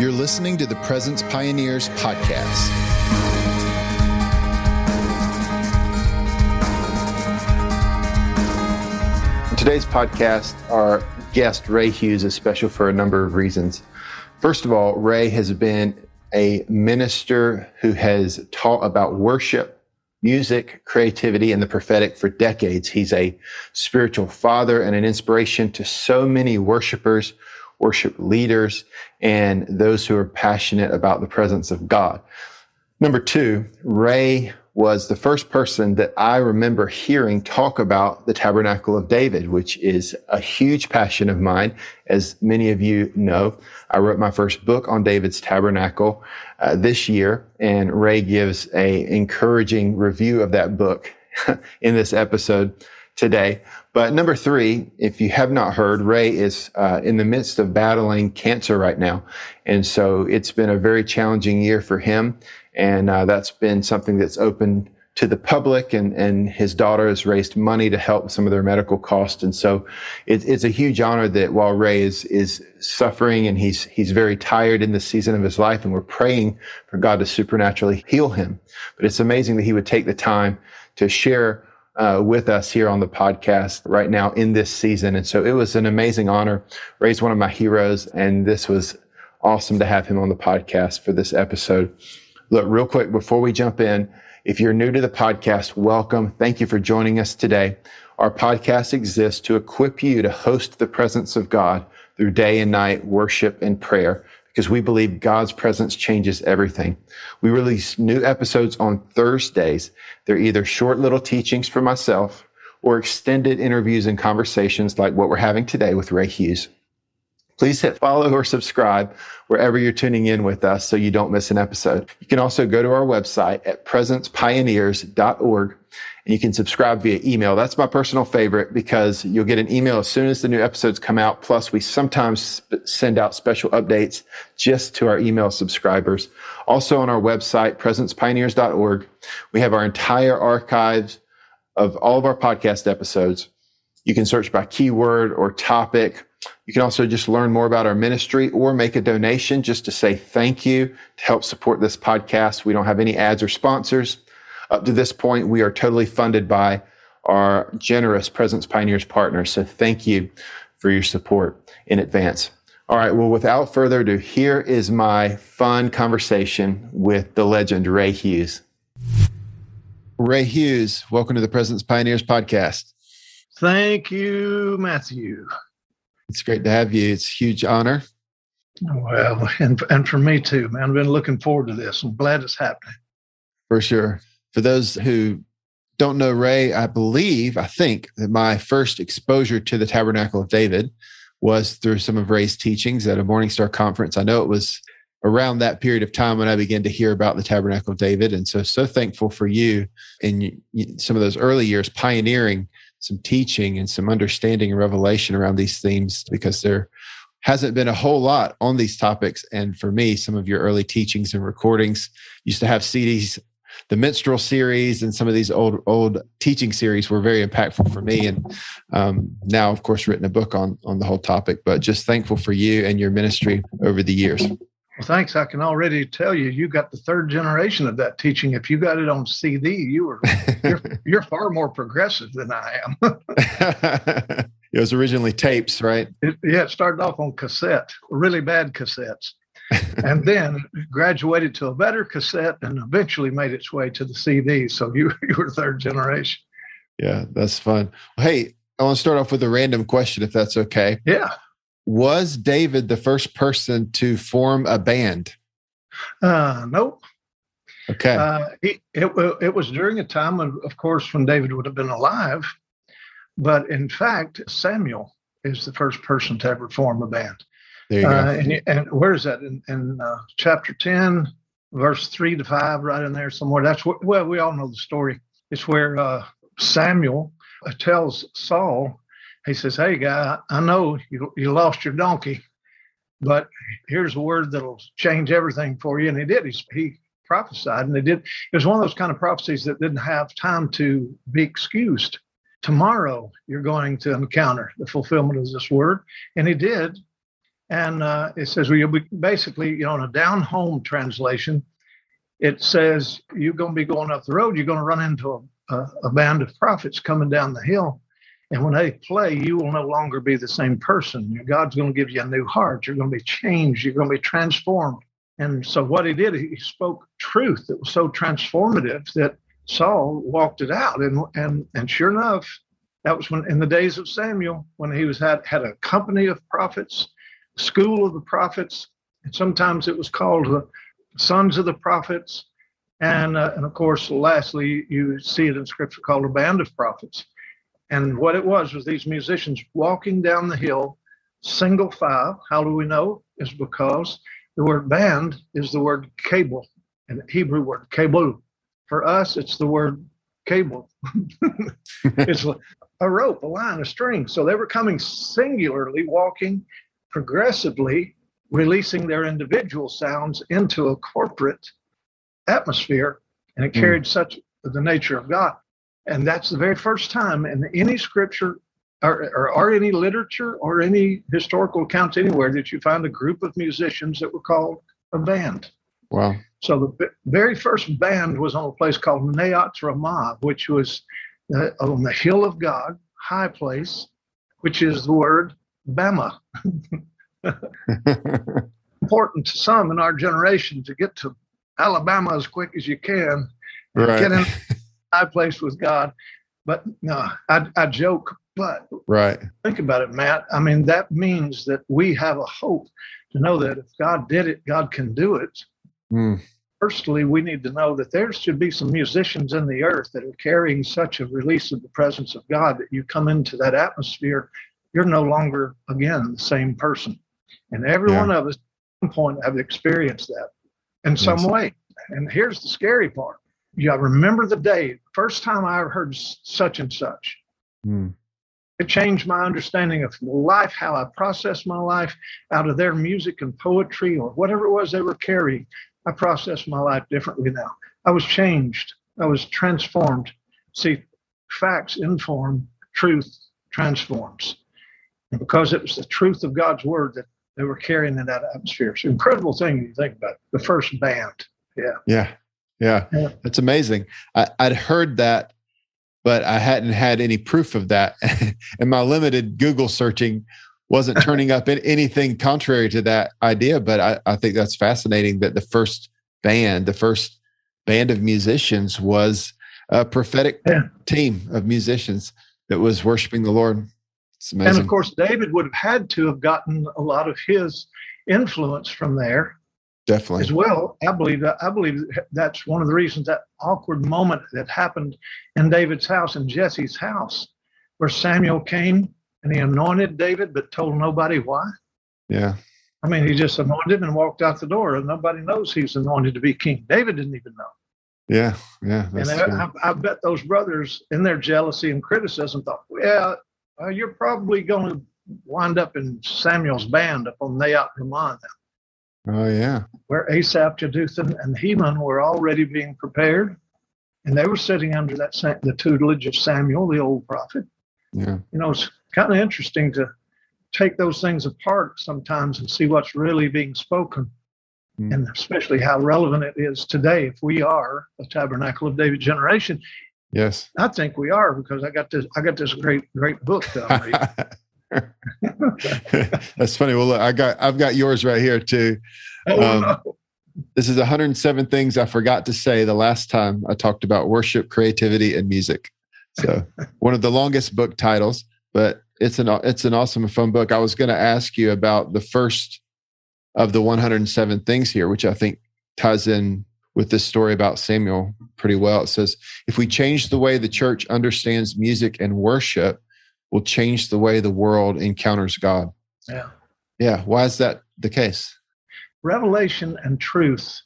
You're listening to the Presence Pioneers podcast. today's podcast, our guest, Ray Hughes, is special for a number of reasons. First of all, Ray has been a minister who has taught about worship, music, creativity, and the prophetic for decades. He's a spiritual father and an inspiration to so many worshipers worship leaders, and those who are passionate about the presence of God. Number two, Ray was the first person that I remember hearing talk about the Tabernacle of David, which is a huge passion of mine. As many of you know, I wrote my first book on David's Tabernacle uh, this year, and Ray gives a encouraging review of that book in this episode today. But number three, if you have not heard, Ray is uh, in the midst of battling cancer right now. And so it's been a very challenging year for him. And uh, that's been something that's open to the public and, and his daughter has raised money to help some of their medical costs. And so it, it's a huge honor that while Ray is, is suffering and he's, he's very tired in this season of his life and we're praying for God to supernaturally heal him. But it's amazing that he would take the time to share uh, with us here on the podcast right now in this season. And so it was an amazing honor. Ray's one of my heroes, and this was awesome to have him on the podcast for this episode. Look, real quick before we jump in, if you're new to the podcast, welcome. Thank you for joining us today. Our podcast exists to equip you to host the presence of God through day and night worship and prayer because we believe God's presence changes everything. We release new episodes on Thursdays. They're either short little teachings for myself or extended interviews and conversations like what we're having today with Ray Hughes. Please hit follow or subscribe wherever you're tuning in with us so you don't miss an episode. You can also go to our website at presencepioneers.org and you can subscribe via email. That's my personal favorite because you'll get an email as soon as the new episodes come out. Plus, we sometimes send out special updates just to our email subscribers. Also on our website, presencepioneers.org, we have our entire archives of all of our podcast episodes. You can search by keyword or topic. You can also just learn more about our ministry or make a donation just to say thank you to help support this podcast. We don't have any ads or sponsors. Up to this point, we are totally funded by our generous Presence Pioneers partners. So thank you for your support in advance. All right. Well, without further ado, here is my fun conversation with the legend, Ray Hughes. Ray Hughes, welcome to the Presence Pioneers podcast. Thank you, Matthew. It's great to have you. It's a huge honor. Well, and, and for me too, man. I've been looking forward to this. I'm glad it's happening. For sure. For those who don't know Ray, I believe, I think that my first exposure to the Tabernacle of David was through some of Ray's teachings at a Morningstar conference. I know it was around that period of time when I began to hear about the Tabernacle of David. And so, so thankful for you in some of those early years pioneering some teaching and some understanding and revelation around these themes because there hasn't been a whole lot on these topics. And for me, some of your early teachings and recordings used to have CDs the minstrel series and some of these old old teaching series were very impactful for me and um, now of course written a book on on the whole topic but just thankful for you and your ministry over the years well, thanks. I can already tell you, you got the third generation of that teaching. If you got it on CD, you were you're, you're far more progressive than I am. it was originally tapes, right? It, yeah, it started off on cassette, really bad cassettes and then graduated to a better cassette and eventually made its way to the CD. So you, you were third generation. Yeah, that's fun. Hey, I want to start off with a random question, if that's okay. Yeah. Was David the first person to form a band? Uh, nope. Okay. Uh, it, it, it was during a time, of, of course, when David would have been alive. But in fact, Samuel is the first person to ever form a band. There you go. Uh, and, and, where is that in, in uh, chapter 10, verse 3 to 5, right in there somewhere? That's where, well, we all know the story. It's where uh, Samuel uh, tells Saul, he says, Hey, guy, I know you, you lost your donkey, but here's a word that'll change everything for you. And he did. He, he prophesied, and they did. It was one of those kind of prophecies that didn't have time to be excused. Tomorrow, you're going to encounter the fulfillment of this word. And he did And uh, it says, well, you'll be basically, you know, in a down home translation, it says you're going to be going up the road, you're going to run into a, a, a band of prophets coming down the hill. And when they play, you will no longer be the same person. God's going to give you a new heart. You're going to be changed. You're going to be transformed. And so what he did, he spoke truth that was so transformative that Saul walked it out. And and and sure enough, that was when in the days of Samuel, when he was had had a company of prophets, school of the prophets, and sometimes it was called the sons of the prophets. And, uh, and of course, lastly, you see it in scripture called a band of prophets. And what it was was these musicians walking down the hill, single file. How do we know? Is because the word band is the word cable, the Hebrew word cable. For us, it's the word cable. it's a rope, a line, a string. So they were coming singularly, walking progressively, releasing their individual sounds into a corporate atmosphere, and it hmm. carried mm. such the nature of God. And that's the very first time in any scripture or, or, or, any literature or any historical accounts anywhere that you find a group of musicians that were called a band. Wow. So the very first band was on a place called Neot Ramah, which was uh, on the hill of God, high place, which is the word Bama. Important to some in our generation to get to Alabama as quick as you can, right. get in high place with God. But no, I, I joke, but right. Think about it, Matt. I mean, that means that we have a hope to know that if God did it, God can do it. Mm. Firstly, we need to know that there should be some musicians in the earth that are carrying such a release of the presence of God that you come into that atmosphere, you're no longer, again, the same person. And every yeah. one of us, at some point, have experienced that in some yes. way. And here's the scary part. You yeah, remember the day, first time I heard such and such. Mm. It changed my understanding of life, how I processed my life out of their music and poetry or whatever it was they were carrying. I process my life differently now. I was changed. I was transformed. See, facts inform, truth transforms. Because it was the truth of God's word that they were carrying in that atmosphere. It's an incredible thing you think about. The first band. Yeah. Yeah. Yeah. yeah. That's amazing. I, I'd heard that, but I hadn't had any proof of that. and my limited Google searching wasn't turning up in anything contrary to that idea. But I, I think that's fascinating that the first band, the first band of musicians was a prophetic yeah. team of musicians that was worshiping the Lord. And of course, David would have had to have gotten a lot of his influence from there. Definitely. As well, I believe that I believe that's one of the reasons that awkward moment that happened in David's house and Jesse's house, where Samuel came and he anointed David, but told nobody why. Yeah. I mean, he just anointed him and walked out the door, and nobody knows he's anointed to be king. David didn't even know. Yeah, yeah. and I, I, bet those brothers, in their jealousy and criticism, thought, "Well, you're probably going to wind up in Samuel's band up on Neot Ramah." Oh yeah, where Asaph, Jeduthun, and Heman were already being prepared, and they were sitting under that the tutelage of Samuel, the old prophet. Yeah, you know, it's kind of interesting to take those things apart sometimes and see what's really being spoken mm. and especially how relevant it is today if we are a tabernacle of david generation yes. I think we are because i got this i got this great great book that's funny. Well look, i got i've got yours right here too. Oh, um, no. this is 107 things i forgot to say the last time i talked about worship creativity and music. So one of the longest book titles but it's an it's an awesome and fun book. I was going to ask you about the first of the 107 things here, which I think ties in with this story about Samuel pretty well. It says, if we change the way the church understands music and worship, we'll change the way the world encounters God. Yeah. Yeah. Why is that the case? Revelation and truth.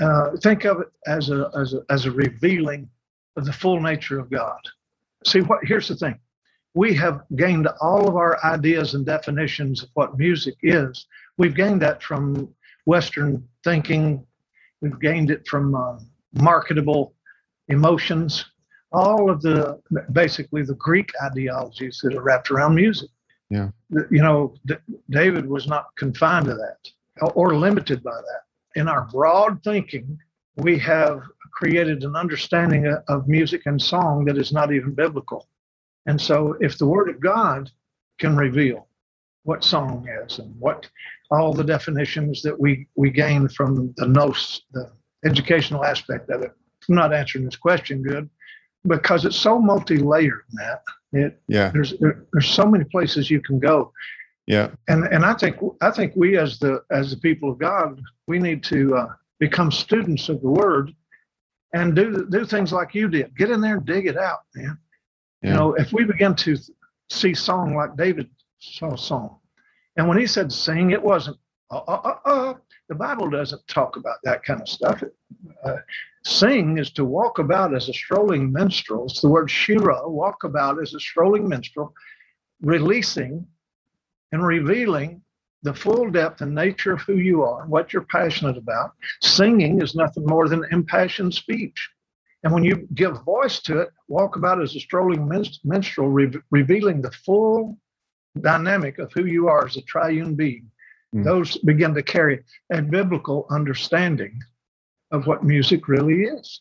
Uh, think of it as a, as a as a revealing of the full nature of God. See what? Here's the thing we have gained all of our ideas and definitions of what music is. We've gained that from Western thinking. We've gained it from uh, marketable emotions, all of the basically the Greek ideologies that are wrapped around music. Yeah. You know, D- David was not confined to that or limited by that. In our broad thinking, we have created an understanding of music and song that is not even biblical. And so, if the Word of God can reveal what song is and what all the definitions that we, we gain from the nos, the educational aspect of it, I'm not answering this question good because it's so multi-layered, Matt. It, yeah. There's there, there's so many places you can go. Yeah. And and I think I think we as the as the people of God, we need to uh, become students of the Word and do do things like you did. Get in there and dig it out, man. Yeah. You know, if we begin to see song like David saw song, and when he said sing, it wasn't uh, uh, uh, uh. the Bible doesn't talk about that kind of stuff. Uh, sing is to walk about as a strolling minstrel. It's the word shira, walk about as a strolling minstrel, releasing and revealing the full depth and nature of who you are, what you're passionate about. Singing is nothing more than impassioned speech. And when you give voice to it, walk about as a strolling minstrel, re- revealing the full dynamic of who you are as a triune being. Mm. Those begin to carry a biblical understanding of what music really is.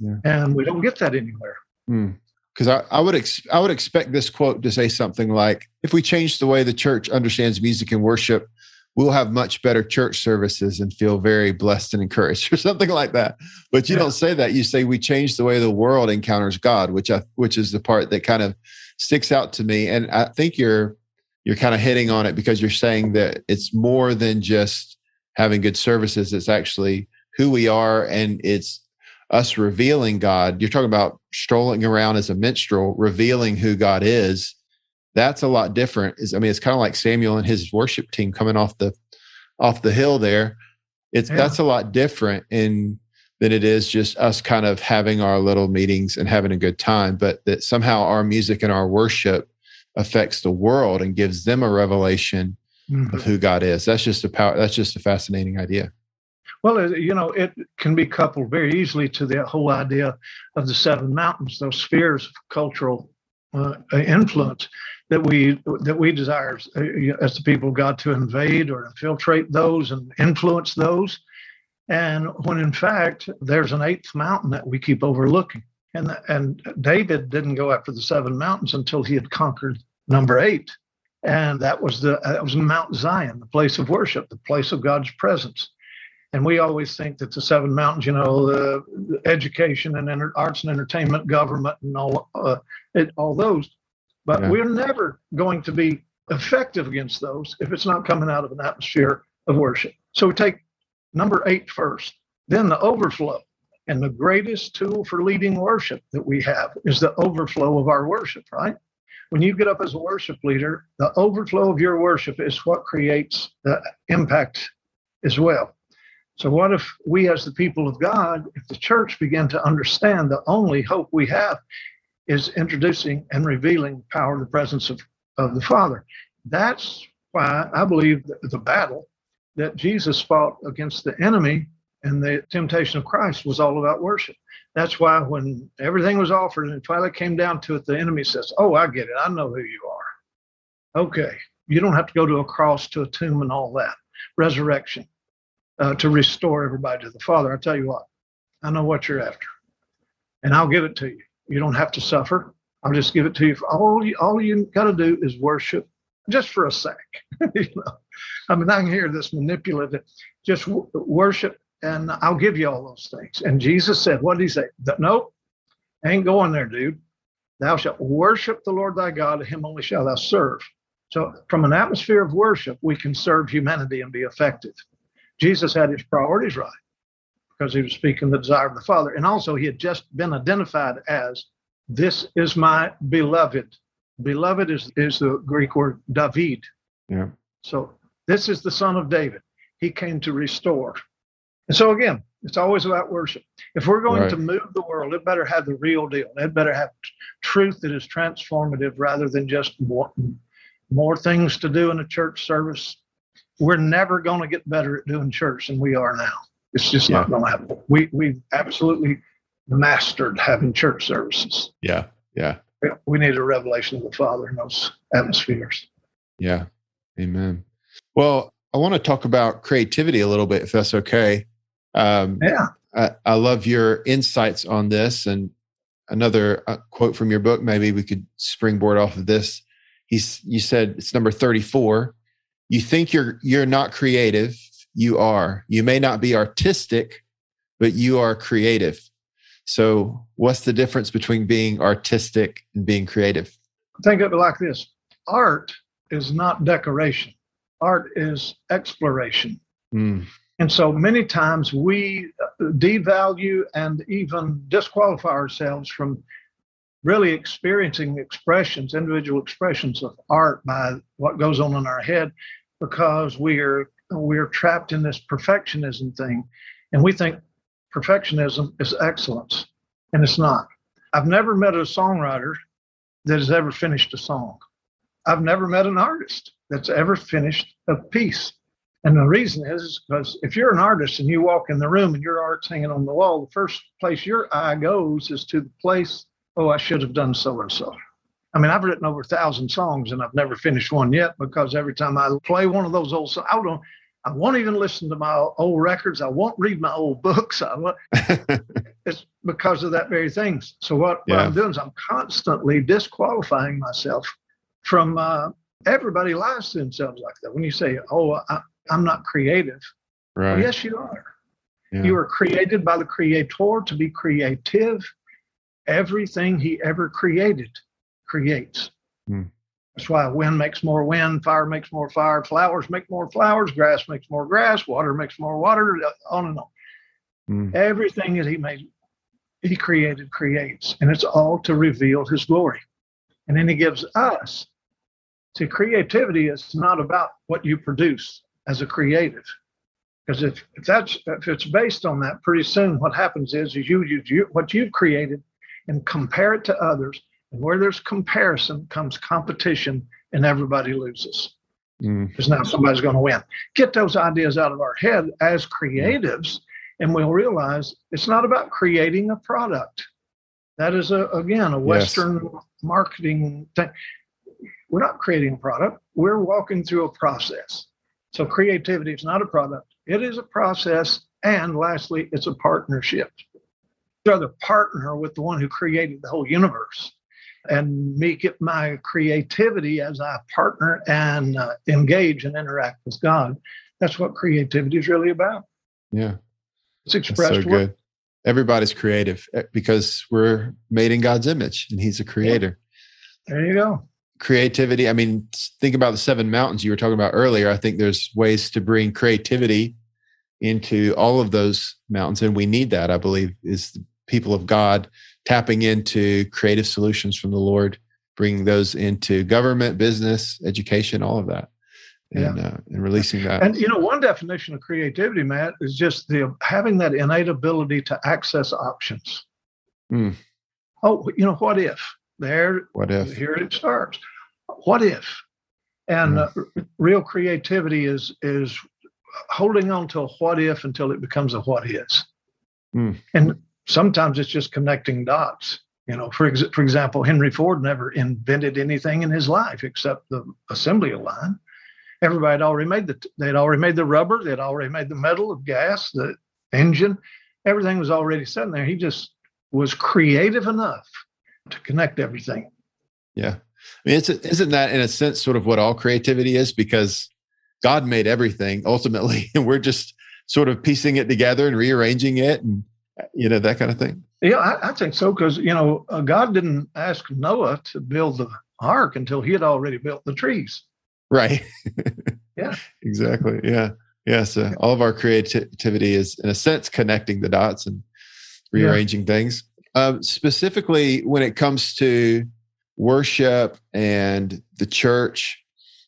Yeah. And we don't get that anywhere. Mm because I, I would ex- I would expect this quote to say something like, "If we change the way the church understands music and worship, we'll have much better church services and feel very blessed and encouraged," or something like that. But you yeah. don't say that. You say we change the way the world encounters God, which I, which is the part that kind of sticks out to me. And I think you're you're kind of hitting on it because you're saying that it's more than just having good services. It's actually who we are, and it's us revealing God, you're talking about strolling around as a minstrel, revealing who God is. That's a lot different. Is I mean, it's kind of like Samuel and his worship team coming off the off the hill there. It's yeah. that's a lot different in than it is just us kind of having our little meetings and having a good time, but that somehow our music and our worship affects the world and gives them a revelation mm-hmm. of who God is. That's just a power. That's just a fascinating idea. Well, you know, it can be coupled very easily to the whole idea of the seven mountains, those spheres of cultural uh, influence that we that we desire uh, as the people of God to invade or infiltrate those and influence those. And when in fact there's an eighth mountain that we keep overlooking. And, and David didn't go after the seven mountains until he had conquered number eight. And that was the that was Mount Zion, the place of worship, the place of God's presence. And we always think that the seven mountains, you know, the, the education and enter, arts and entertainment, government, and all uh, it, all those. But yeah. we're never going to be effective against those if it's not coming out of an atmosphere of worship. So we take number eight first, then the overflow. And the greatest tool for leading worship that we have is the overflow of our worship, right? When you get up as a worship leader, the overflow of your worship is what creates the impact as well. So, what if we, as the people of God, if the church began to understand the only hope we have is introducing and revealing power of the presence of, of the Father? That's why I believe the battle that Jesus fought against the enemy and the temptation of Christ was all about worship. That's why when everything was offered and finally came down to it, the enemy says, Oh, I get it. I know who you are. Okay. You don't have to go to a cross, to a tomb, and all that. Resurrection uh, to restore everybody to the Father. I tell you what, I know what you're after, and I'll give it to you. You don't have to suffer. I'll just give it to you. All you all you got to do is worship, just for a sec. you know, I mean, I can hear this manipulative. Just w- worship, and I'll give you all those things. And Jesus said, "What did He say? Nope, ain't going there, dude. Thou shalt worship the Lord thy God; Him only shalt thou serve." So, from an atmosphere of worship, we can serve humanity and be effective. Jesus had his priorities right because he was speaking the desire of the Father. And also, he had just been identified as, This is my beloved. Beloved is, is the Greek word David. Yeah. So, this is the son of David. He came to restore. And so, again, it's always about worship. If we're going right. to move the world, it better have the real deal. It better have truth that is transformative rather than just more, more things to do in a church service we're never going to get better at doing church than we are now. It's just yeah. not going to happen. We we absolutely mastered having church services. Yeah, yeah. We need a revelation of the Father in those atmospheres. Yeah. Amen. Well, I want to talk about creativity a little bit, if that's okay. Um, yeah. I, I, love your insights on this. And another uh, quote from your book, maybe we could springboard off of this. He's, you said it's number 34. You think you're you're not creative, you are. You may not be artistic, but you are creative. So, what's the difference between being artistic and being creative? Think of it like this art is not decoration, art is exploration. Mm. And so many times we uh, devalue and even disqualify ourselves from really experiencing expressions, individual expressions of art by what goes on in our head because we are we're trapped in this perfectionism thing and we think perfectionism is excellence and it's not. I've never met a songwriter that has ever finished a song. I've never met an artist that's ever finished a piece. And the reason is because if you're an artist and you walk in the room and your art's hanging on the wall, the first place your eye goes is to the place, oh, I should have done so and so. I mean, I've written over a thousand songs and I've never finished one yet because every time I play one of those old songs, I don't, I won't even listen to my old records. I won't read my old books. I won't, it's because of that very thing. So what, yeah. what I'm doing is I'm constantly disqualifying myself from uh, everybody lies to themselves like that. When you say, "Oh, I, am not creative," right? Well, yes, you are. Yeah. You were created by the Creator to be creative. Everything He ever created creates. Hmm. That's why wind makes more wind, fire makes more fire, flowers make more flowers, grass makes more grass, water makes more water, on and on. Hmm. Everything that He made, He created, creates, and it's all to reveal His glory. And then He gives us See, creativity is not about what you produce as a creative. Because if, if that's if it's based on that, pretty soon what happens is, is you use you, what you've created and compare it to others. And where there's comparison comes competition and everybody loses. Mm. Because now somebody's going to win. Get those ideas out of our head as creatives, and we'll realize it's not about creating a product. That is a again a Western yes. marketing thing. We're not creating a product, we're walking through a process. So creativity is not a product, it is a process. And lastly, it's a partnership. You're the partner with the one who created the whole universe and make it my creativity as I partner and uh, engage and interact with God. That's what creativity is really about. Yeah. It's expressed. That's so good. Everybody's creative eh, because we're made in God's image and He's a creator. Yeah. There you go creativity. I mean, think about the seven mountains you were talking about earlier. I think there's ways to bring creativity into all of those mountains, and we need that. I believe is the people of God tapping into creative solutions from the Lord, bringing those into government, business, education, all of that. And, yeah. uh, and releasing that. And you know, one definition of creativity, Matt, is just the having that innate ability to access options. Mm. Oh, you know, what if? There, what if? Here it starts. What if? And mm. uh, real creativity is is holding on to a what if until it becomes a what is. Mm. And sometimes it's just connecting dots. You know, for ex- for example, Henry Ford never invented anything in his life except the assembly line. Everybody had already made the they'd already made the rubber, they'd already made the metal of gas, the engine, everything was already sitting there. He just was creative enough to connect everything. Yeah. I mean, it's, isn't that in a sense sort of what all creativity is? Because God made everything ultimately, and we're just sort of piecing it together and rearranging it and, you know, that kind of thing. Yeah, I, I think so. Because, you know, uh, God didn't ask Noah to build the ark until he had already built the trees. Right. yeah. Exactly. Yeah. Yeah. So all of our creativity is, in a sense, connecting the dots and rearranging yeah. things. Uh, specifically, when it comes to worship and the church,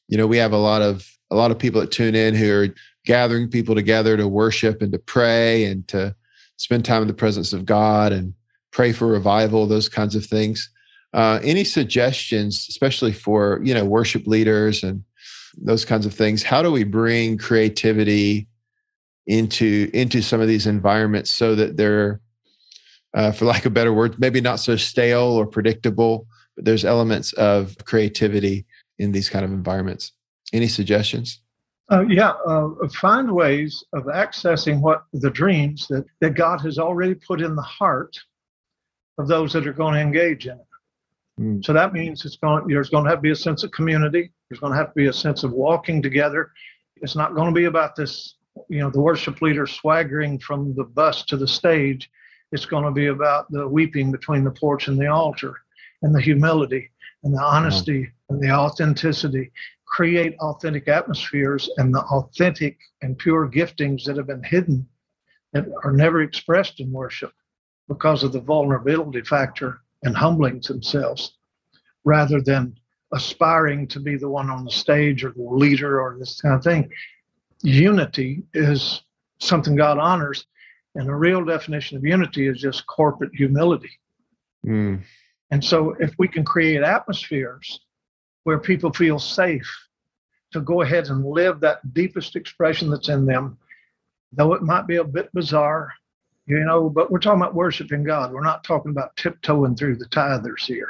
you know, we have a lot of a lot of people that tune in who are gathering people together to worship and to pray and to spend time in the presence of God and pray for revival, those kinds of things. Uh, any suggestions, especially for you know worship leaders and those kinds of things? How do we bring creativity into into some of these environments so that they're uh, for lack of better word, maybe not so stale or predictable, but there's elements of creativity in these kind of environments. Any suggestions? Uh, yeah, uh, find ways of accessing what the dreams that, that God has already put in the heart of those that are going to engage in it. Mm. So that means it's going. There's going to have to be a sense of community. There's going to have to be a sense of walking together. It's not going to be about this, you know, the worship leader swaggering from the bus to the stage. It's going to be about the weeping between the porch and the altar, and the humility and the honesty and the authenticity create authentic atmospheres and the authentic and pure giftings that have been hidden that are never expressed in worship because of the vulnerability factor and humbling themselves rather than aspiring to be the one on the stage or the leader or this kind of thing. Unity is something God honors. And the real definition of unity is just corporate humility. Mm. And so, if we can create atmospheres where people feel safe to go ahead and live that deepest expression that's in them, though it might be a bit bizarre, you know, but we're talking about worshiping God. We're not talking about tiptoeing through the tithers here.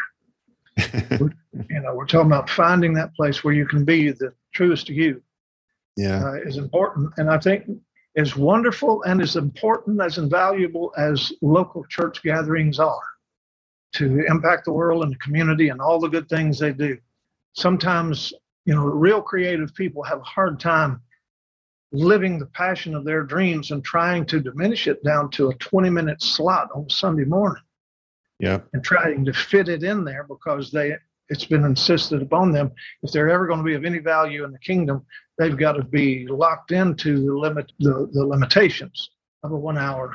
you know, we're talking about finding that place where you can be the truest to you. Yeah, uh, is important, and I think as wonderful and as important as invaluable as local church gatherings are to impact the world and the community and all the good things they do. Sometimes, you know, real creative people have a hard time living the passion of their dreams and trying to diminish it down to a 20 minute slot on Sunday morning. Yeah. And trying to fit it in there because they it's been insisted upon them if they're ever going to be of any value in the kingdom, they've got to be locked into the limit the, the limitations of a one hour.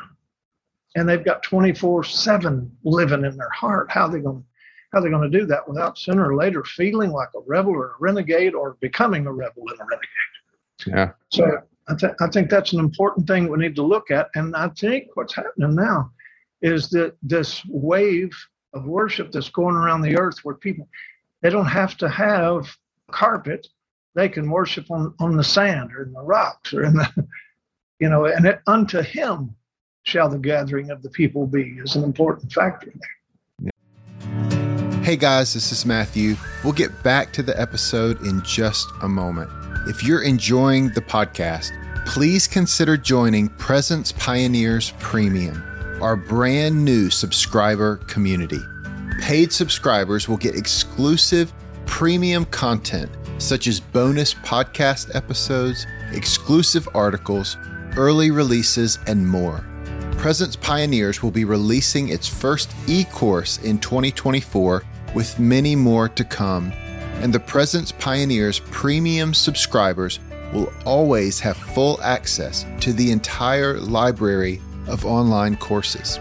And they've got 24-7 living in their heart. How are they going how are they going to do that without sooner or later feeling like a rebel or a renegade or becoming a rebel and a renegade? Yeah. So I, th- I think that's an important thing we need to look at. And I think what's happening now is that this wave of worship that's going around the earth where people they don't have to have carpet they can worship on, on the sand or in the rocks or in the you know and it, unto him shall the gathering of the people be is an important factor there. Hey guys this is matthew. We'll get back to the episode in just a moment. If you're enjoying the podcast, please consider joining Presence Pioneers Premium, our brand new subscriber community. Paid subscribers will get exclusive premium content such as bonus podcast episodes, exclusive articles, early releases, and more. Presence Pioneers will be releasing its first e course in 2024 with many more to come and the Presence Pioneers premium subscribers will always have full access to the entire library of online courses.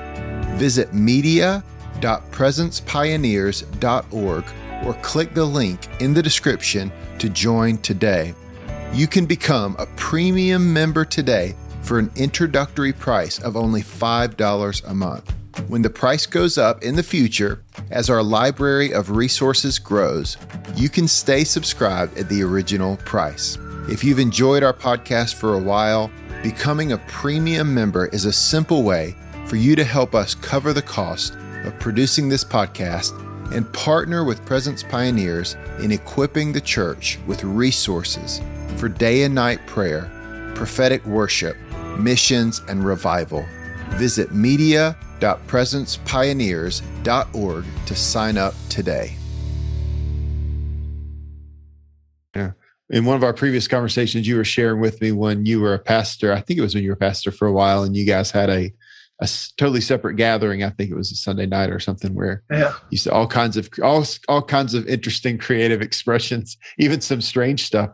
Visit media.presencepioneers.org or click the link in the description to join today. You can become a premium member today for an introductory price of only $5 a month. When the price goes up in the future, as our library of resources grows, you can stay subscribed at the original price. If you've enjoyed our podcast for a while, becoming a premium member is a simple way for you to help us cover the cost of producing this podcast and partner with Presence Pioneers in equipping the church with resources for day and night prayer, prophetic worship, missions, and revival. Visit media.presencepioneers.org to sign up today. Yeah. In one of our previous conversations, you were sharing with me when you were a pastor. I think it was when you were a pastor for a while, and you guys had a a totally separate gathering. I think it was a Sunday night or something where yeah. you saw all kinds of all all kinds of interesting creative expressions, even some strange stuff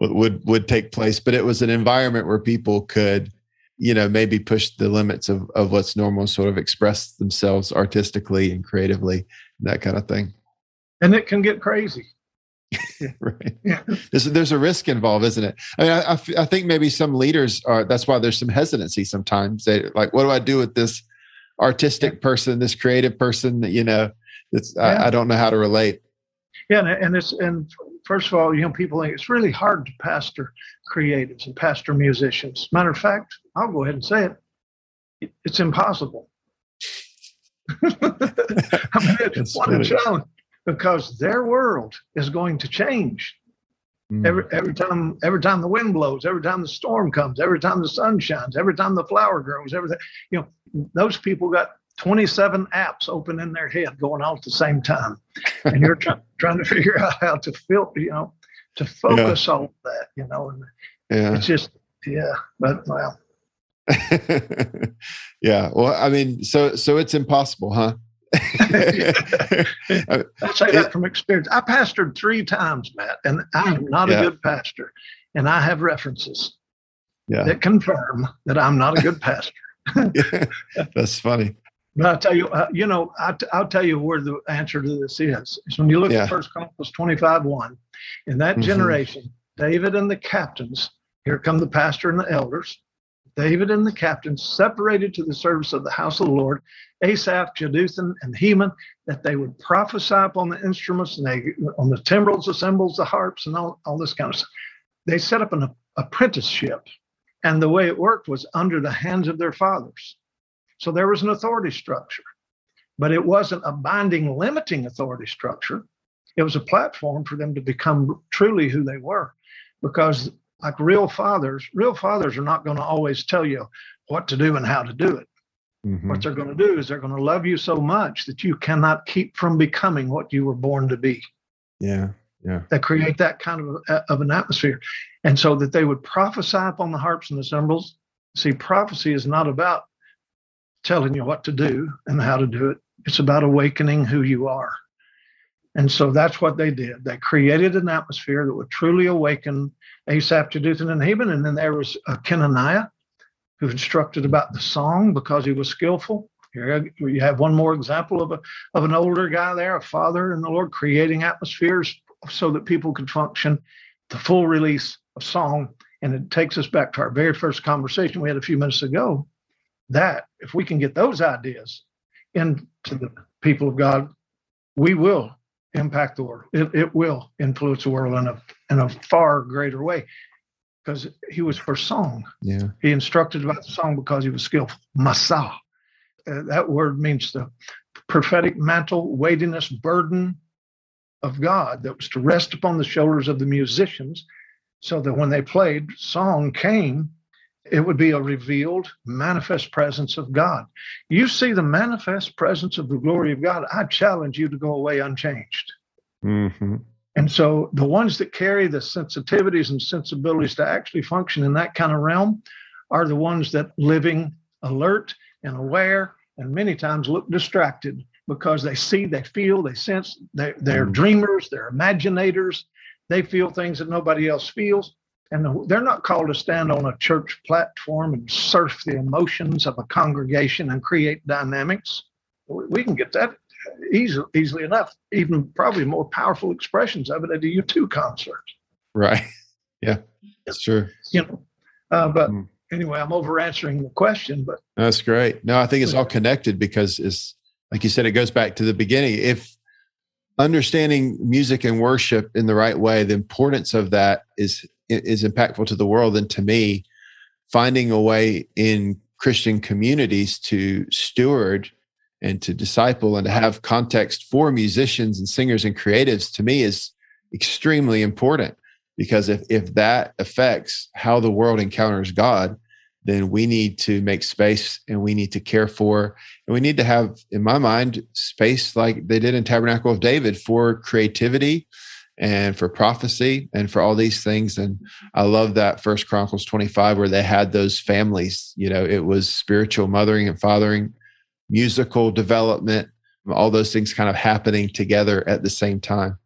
would, would would take place. But it was an environment where people could you know maybe push the limits of, of what's normal sort of express themselves artistically and creatively that kind of thing and it can get crazy right yeah. there's, there's a risk involved isn't it i mean I, I, think maybe some leaders are that's why there's some hesitancy sometimes they like what do i do with this artistic yeah. person this creative person that you know that's yeah. I, I, don't know how to relate yeah and, and it's and first of all you know people think it's really hard to pastor creatives and pastor musicians matter of fact I'll go ahead and say it. It's impossible. I mean, what a challenge. Because their world is going to change. Mm. Every every time every time the wind blows, every time the storm comes, every time the sun shines, every time the flower grows, everything. You know, those people got 27 apps open in their head going on at the same time, and you're trying trying to figure out how to filter, you know, to focus on that. You know, and yeah. it's just yeah, but well, yeah. Well, I mean, so so it's impossible, huh? I say that from experience. I pastored three times, Matt, and I am not Yeah. a good pastor. And I have references yeah. that confirm that I'm not a good pastor. That's funny. But I'll tell you, uh, you know, I t- I'll tell you where the answer to this is. Is when you look Yeah. at First Chronicles 25 1, in that Mhm. generation, David and the captains, here come the pastor and the elders, David and the captains separated to the service of the house of the Lord, Asaph, Jeduthun, and Heman, that they would prophesy upon the instruments and they on the timbrels, the cymbals, the harps, and all, all this kind of stuff. They set up an apprenticeship. And the way it worked was under the hands of their fathers. So there was an authority structure, but it wasn't a binding, limiting authority structure. It was a platform for them to become truly who they were. Because, like real fathers, real fathers are not going to always tell you what to do and how to do it. Mhm. What they're going to do is they're going to love you so much that you cannot keep from becoming what you were born to be. Yeah. Yeah. That create that kind of, a, of an atmosphere. And so that they would prophesy upon the harps and the cymbals. See, prophecy is not about telling you what to do and how to do it, it's about awakening who you are. And so that's what they did. They created an atmosphere that would truly awaken Asaph, Jeduthun, and Heman. And then there was uh, Kenaniah, who instructed about the song because he was skillful. Here you have one more example of a of an older guy there, a father in the Lord, creating atmospheres so that people could function the full release of song. And it takes us back to our very first conversation we had a few minutes ago. That if we can get those ideas into the people of God, we will impact the world. It, it will influence the world in a in a far greater way. Because he was for song. Yeah. He instructed about the song because he was skillful. Masa. Uh, that word means the prophetic mantle, weightiness, burden of God that was to rest upon the shoulders of the musicians so that when they played, song came, it would be a revealed, manifest presence of God. You see the manifest presence of the glory of God, I challenge you to go away unchanged. hmm And so the ones that carry the sensitivities and sensibilities to actually function in that kind of realm are the ones that living alert and aware and many times look distracted because they see, they feel, they sense, they, they're Mm. dreamers, they're imaginators, they feel things that nobody else feels. And they're not called to stand on a church platform and surf the emotions of a congregation and create dynamics. We we can get that easily, easily enough, even probably more powerful expressions of it at a U2 concert. Right. Yeah. That's true. You know, uh, but Mm. anyway, I'm over answering the question, but That's great. No, I think it's all connected because it's like you said, it goes back to the beginning. If understanding music and worship in the right way, the importance of that is is impactful to the world. And to me, finding a way in Christian communities to steward and to disciple and to have context for musicians and singers and creatives to me is extremely important because if if that affects how the world encounters God, then we need to make space and we need to care for and we need to have in my mind space like they did in tabernacle of david for creativity and for prophecy and for all these things and i love that first chronicles 25 where they had those families you know it was spiritual mothering and fathering musical development all those things kind of happening together at the same time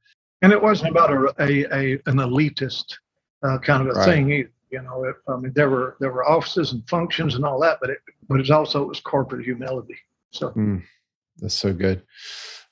and it wasn't about a, a, a an elitist uh, kind of a Right. thing either. You know, it, I mean, there were there were offices and functions and all that, but it but it's also it was corporate humility. So That's so good.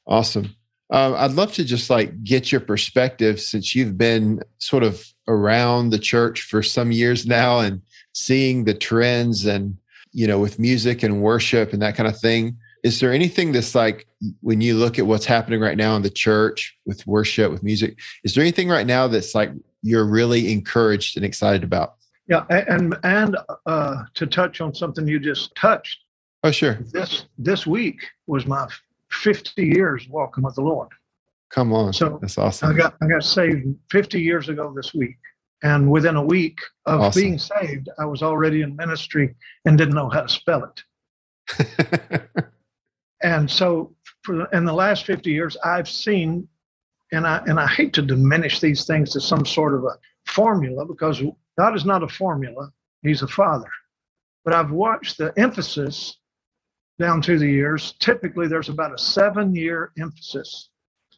Awesome. Um, I'd love to just like get your perspective since you've been sort of around the church for some years now and seeing the trends and, you know, with music and worship and that kind of thing. Is there anything that's like when you look at what's happening right now in the church with worship, with music, is there anything right now that's like you're really encouraged and excited about? yeah, and and uh, to touch on something you just touched, Oh, sure. this this week was my 50 years walking with the Lord. Come on. So that's awesome. I got I got saved 50 years ago this week. And within a week of awesome. being saved, I was already in ministry and didn't know how to spell it. and so for in the last 50 years, I've seen, and I and I hate to diminish these things to some sort of a formula because God is not a formula, He's a father. But I've watched the emphasis down through the years. Typically, there's about a seven year emphasis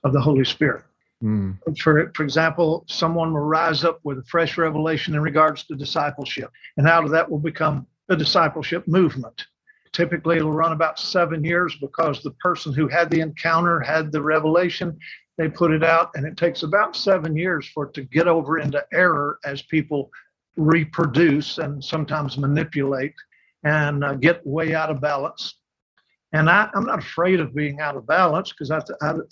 of the Holy Spirit. Mm. For, for example, someone will rise up with a fresh revelation in regards to discipleship, and out of that will become a discipleship movement. Typically, it'll run about seven years because the person who had the encounter had the revelation. They put it out, and it takes about seven years for it to get over into error as people reproduce and sometimes manipulate and uh, get way out of balance. And I, am not afraid of being out of balance because I,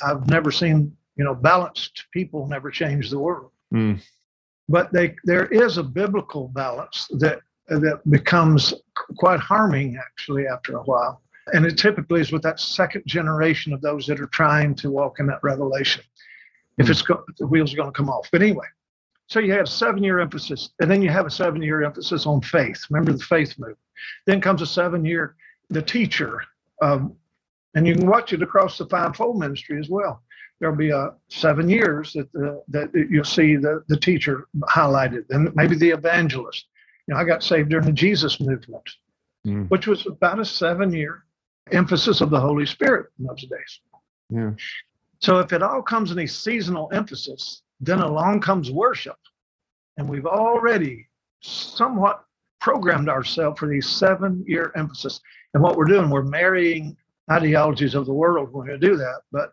have never seen, you know, balanced people never change the world. Mm. But they, there is a biblical balance that that becomes quite harming actually after a while. And it typically is with that second generation of those that are trying to walk in that revelation. If mm. it's go- the wheels are going to come off. But anyway, so you have seven year emphasis, and then you have a seven year emphasis on faith. Remember the faith movement. Then comes a seven year, the teacher. Um, and you can watch it across the fivefold ministry as well. There'll be a seven years that the, that you'll see the, the teacher highlighted, and maybe the evangelist. You know, I got saved during the Jesus movement, mm. which was about a seven year emphasis of the Holy Spirit in those days. Yeah. So if it all comes in a seasonal emphasis, then along comes worship. And we've already somewhat programmed ourselves for these seven year emphasis. And what we're doing, we're marrying ideologies of the world when we do that. But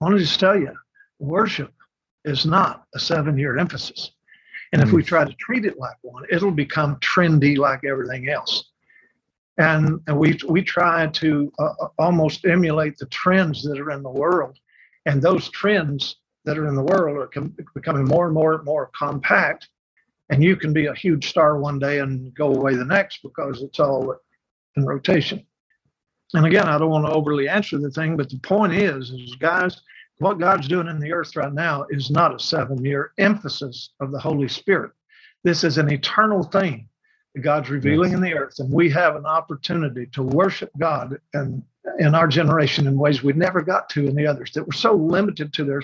I want to just tell you, worship is not a seven year emphasis. And if we mm. try to treat it like one, it'll become trendy like everything else. And, and we, we try to uh, uh almost emulate the trends that are in the world. And those trends that are in the world are com- becoming more and more and more compact. And you can be a huge star one day and go away the next because it's all in rotation. And again, I don't want to overly answer the thing, but the point is, is guys, what God's doing in the earth right now is not a seven year emphasis of the Holy Spirit. This is an eternal thing that God's revealing in the earth. And we have an opportunity to worship God and in our generation in ways we never got to in the others that were so limited to their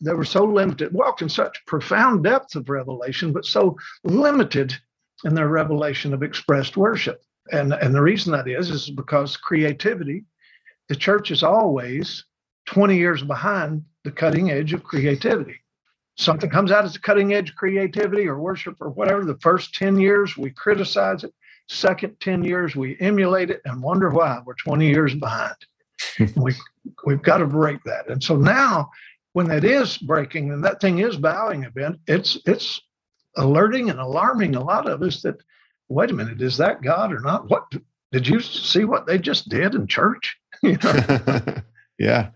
they were so limited walked in such profound depth of revelation but so limited in their revelation of expressed worship. And and the reason that is is because creativity the church is always 20 years behind the cutting edge of creativity. Something comes out as a cutting edge creativity or worship or whatever the first 10 years we criticize it second 10 years we emulate it and wonder why we're 20 years behind. We, we've got to break that. And so now when that is breaking and that thing is bowing a bit it's it's alerting and alarming a lot of us that wait a minute is that god or not? What did you see what they just did in church? You know? yeah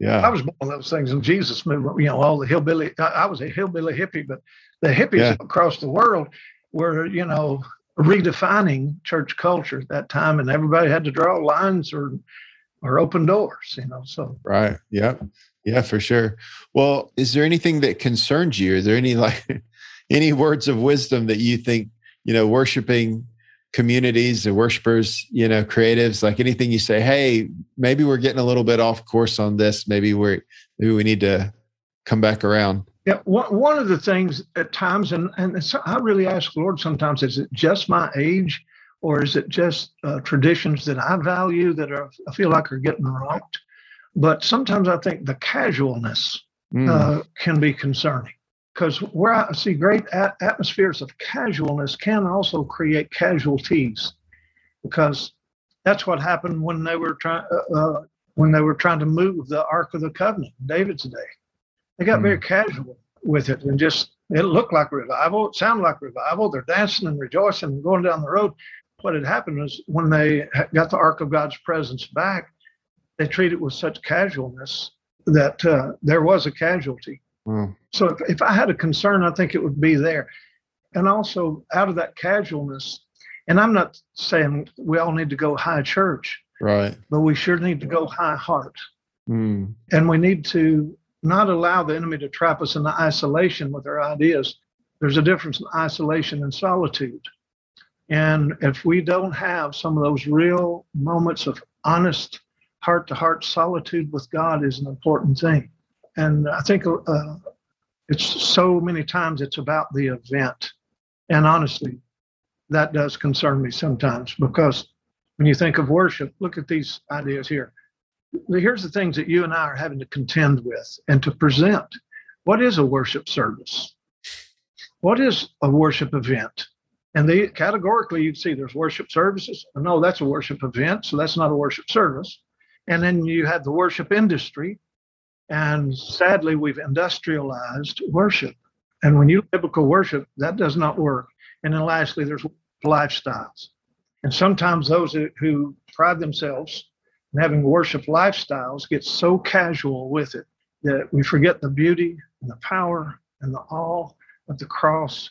yeah. I was one of those things in jesus movement you know all the hillbilly i was a hillbilly hippie but the hippies yeah. across the world were you know redefining church culture at that time, and everybody had to draw lines or or open doors. You know, so right, yeah, yeah, for sure. Well, is there anything that concerns you? Is there any like any words of wisdom that you think you know worshiping communities and worshipers, you know, creatives, like anything you say, hey, maybe we're getting a little bit off course on this. Maybe we're maybe we need to come back around. Yeah, one, one of the things at times, and, and I really ask the Lord sometimes, is it just my age or is it just uh, traditions that I value that are, I feel like are getting rocked? But sometimes I think the casualness mm. uh, can be concerning because where I see great a- atmospheres of casualness can also create casualties because that's what happened when they were trying uh, uh, when they were trying to move the Ark of the Covenant David's day. They got mm. very casual with it and just it looked like revival. It sounded like revival. They're dancing and rejoicing and going down the road. What had happened was when they got the Ark of God's presence back, they treated it with such casualness that uh, there was a casualty. Mm. So if, if I had a concern, I think it would be there. And also out of that casualness, and I'm not saying we all need to go high church, right? But we sure need to go high heart, mm. and we need to not allow the enemy to trap us into isolation with our ideas. There's a difference in isolation and solitude. And if we don't have some of those real moments of honest heart to heart solitude with God is an important thing. And I think uh, it's so many times it's about the event. And honestly, that does concern me sometimes because when you think of worship, look at these ideas here. Here's the things that you and I are having to contend with and to present. What is a worship service? What is a worship event? And they categorically, you'd see there's worship services. No, that's a worship event, so that's not a worship service. And then you have the worship industry. And sadly, we've industrialized worship. And when you biblical worship, that does not work. And then lastly, there's lifestyles. And sometimes those who pride themselves in having worship lifestyles get so casual with it that we forget the beauty and the power and the awe of the cross.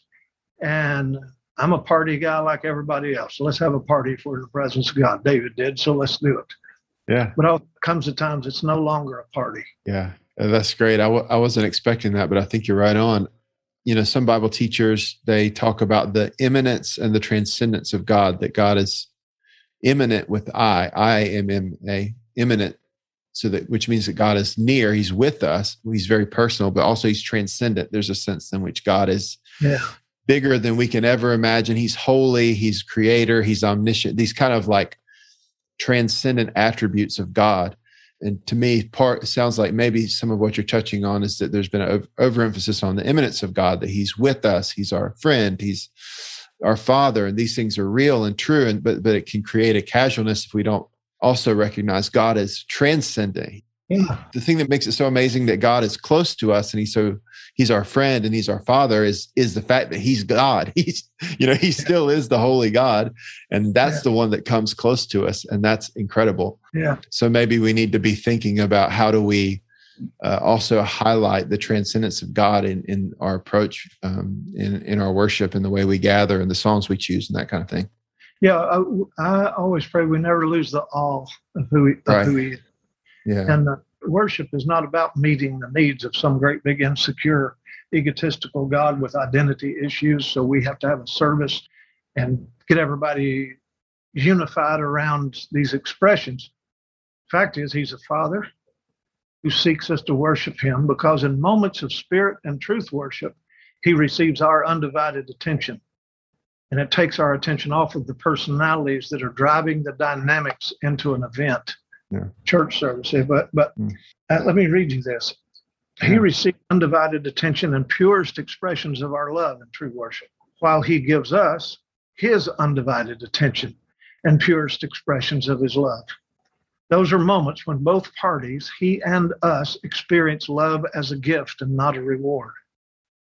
And I'm a party guy like everybody else. Let's have a party for the presence of God. David did, so let's do it. Yeah. But all comes to times it's no longer a party. Yeah. Uh, that's great. I w- I wasn't expecting that, but I think you're right on you know some bible teachers they talk about the immanence and the transcendence of god that god is immanent with i i am in a imminent, so that which means that god is near he's with us he's very personal but also he's transcendent. There's a sense in which god is yeah. bigger than we can ever imagine. He's holy he's creator he's omniscient. These kind of like transcendent attributes of god. And to me part sounds like maybe some of what you're touching on is that there's been an overemphasis on the immanence of god that he's with us he's our friend he's our father and these things are real and true and but but it can create a casualness if we don't also recognize god as transcending. Yeah. the thing that makes it so amazing that god is close to us and he's so he's our friend and he's our father is is the fact that he's god. He's you know he still is the holy god and that's yeah. the one that comes close to us and that's incredible. Yeah. So maybe we need to be thinking about how do we uh, also highlight the transcendence of god in in our approach um, in in our worship and the way we gather and the songs we choose and that kind of thing. Yeah i, I always pray we never lose the awe of who he, of right. who he is. Yeah. And uh, worship is not about meeting the needs of some great big insecure egotistical god with identity issues. So we have to have a service and get everybody unified around these expressions. Fact is he's a father who seeks us to worship him because in moments of spirit and truth worship he receives our undivided attention and it takes our attention off of the personalities that are driving the dynamics into an event yeah. church service. But but mm. uh, let me read you this. He received undivided attention and purest expressions of our love and true worship, while he gives us his undivided attention and purest expressions of his love. Those are moments when both parties, he and us, experience love as a gift and not a reward.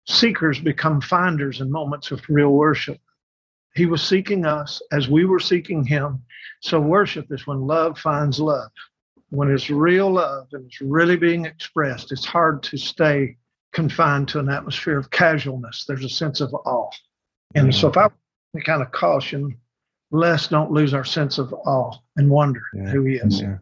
Seekers become finders in moments of real worship. He was seeking us as we were seeking him. So worship is when love finds love. When it's real love and it's really being expressed, it's hard to stay confined to an atmosphere of casualness. There's a sense of awe. And so if I mm. kind of caution, let's don't lose our sense of awe and wonder yeah. who he is. Yeah.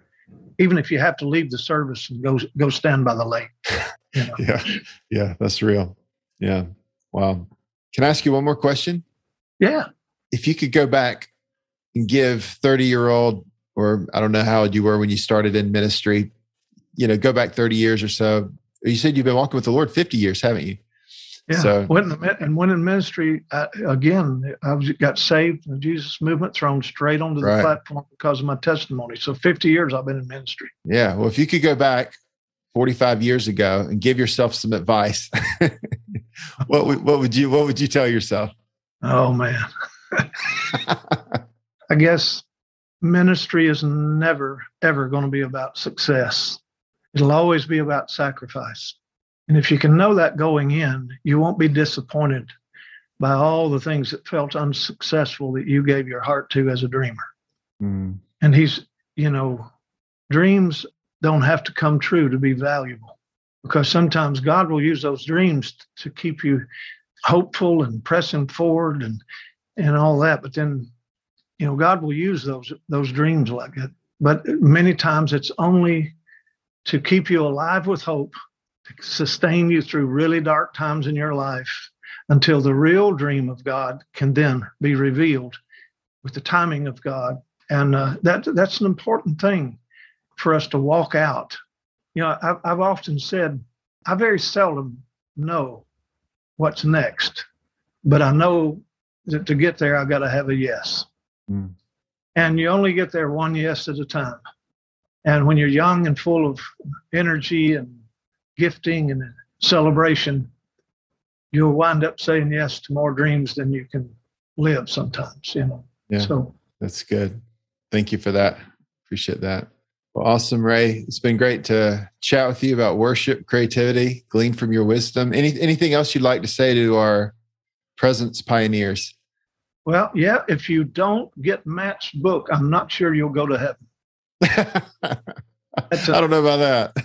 Even if you have to leave the service and go go stand by the lake. You know? yeah. Yeah, that's real. Yeah. Wow. Can I ask you one more question? Yeah if you could go back and give 30 year old or i don't know how old you were when you started in ministry you know go back 30 years or so you said you've been walking with the lord 50 years haven't you yeah so, when, and when in ministry I, again i was, got saved in the jesus movement thrown straight onto the right. platform because of my testimony so 50 years i've been in ministry yeah well if you could go back 45 years ago and give yourself some advice what, would, what would you what would you tell yourself oh man I guess ministry is never, ever going to be about success. It'll always be about sacrifice. And if you can know that going in, you won't be disappointed by all the things that felt unsuccessful that you gave your heart to as a dreamer. Mm. And he's, you know, dreams don't have to come true to be valuable because sometimes God will use those dreams to keep you hopeful and pressing forward and and all that. But then, you know, God will use those those dreams like that. But many times it's only to keep you alive with hope, sustain you through really dark times in your life until the real dream of God can then be revealed with the timing of God. And uh, that that's an important thing for us to walk out. You know, I've, I've often said I very seldom know what's next, but I know that to get there, I've got to have a yes. Mm. And you only get there one yes at a time. And when you're young and full of energy and gifting and celebration, you'll wind up saying yes to more dreams than you can live sometimes, you know. Yeah. So that's good. Thank you for that. Appreciate that. Well, awesome, Ray. It's been great to chat with you about worship, creativity, glean from your wisdom. Any anything else you'd like to say to our presence pioneers? Well, yeah, if you don't get Matt's book, I'm not sure you'll go to heaven. I don't know about that.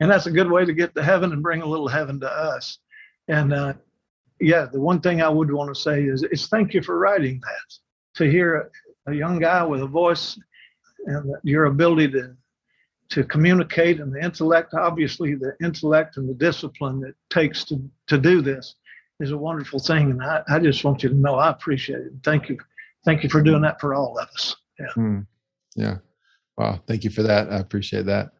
And that's a good way to get to heaven and bring a little heaven to us. And uh, yeah, the one thing I would want to say is, is thank you for writing that. To hear a, young guy with a voice and your ability to to communicate and the intellect, obviously the intellect and the discipline it takes to to do this is a wonderful thing. And I, I just want you to know I appreciate it. Thank you. Thank you for doing that for all of us. Yeah. Mm, yeah. Wow. Thank you for that. I appreciate that.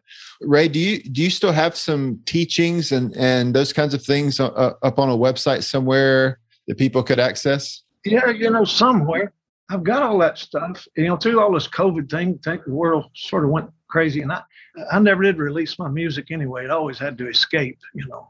Ray, do you do you still have some teachings and and those kinds of things uh, up on a website somewhere that people could access? Yeah, you know, somewhere. I've got all that stuff. You know, through all this COVID thing, I think the world sort of went crazy, and I, I never did release my music anyway. It always had to escape, you know.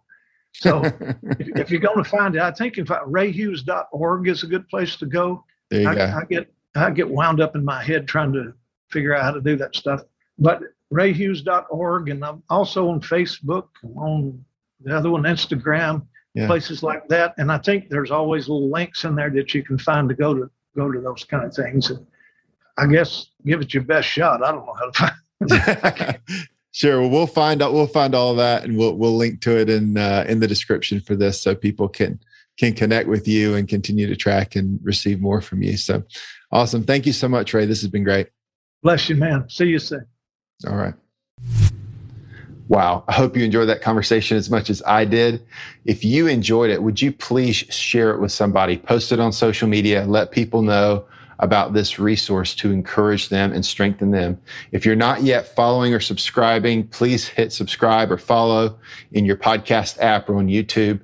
So if, if, you're going to find it, I think if I, rayhughes.org is a good place to go. There you I, go. I get I get wound up in my head trying to figure out how to do that stuff. But rayhughes.org, and I'm also on Facebook, on the other one, Instagram, yeah. places like that. And I think there's always little links in there that you can find to go to go to those kind of things. And I guess give it your best shot. I don't know how to find. sure. Well, we'll find out. We'll find all that, and we'll we'll link to it in uh, in the description for this, so people can can connect with you and continue to track and receive more from you. So, awesome! Thank you so much, Ray. This has been great. Bless you, man. See you soon. All right. Wow. I hope you enjoyed that conversation as much as I did. If you enjoyed it, would you please share it with somebody? Post it on social media. Let people know about this resource to encourage them and strengthen them. If you're not yet following or subscribing, please hit subscribe or follow in your podcast app or on YouTube.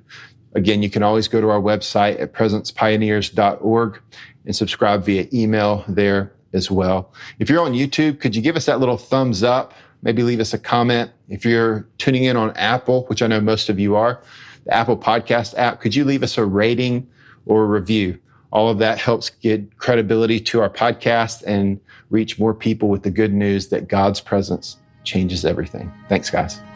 Again, you can always go to our website at presencepioneers.org and subscribe via email there as well. If you're on YouTube, could you give us that little thumbs up? maybe leave us a comment. If you're tuning in on Apple, which I know most of you are, the Apple Podcast app, could you leave us a rating or a review? All of that helps get credibility to our podcast and reach more people with the good news that God's presence changes everything. Thanks, guys.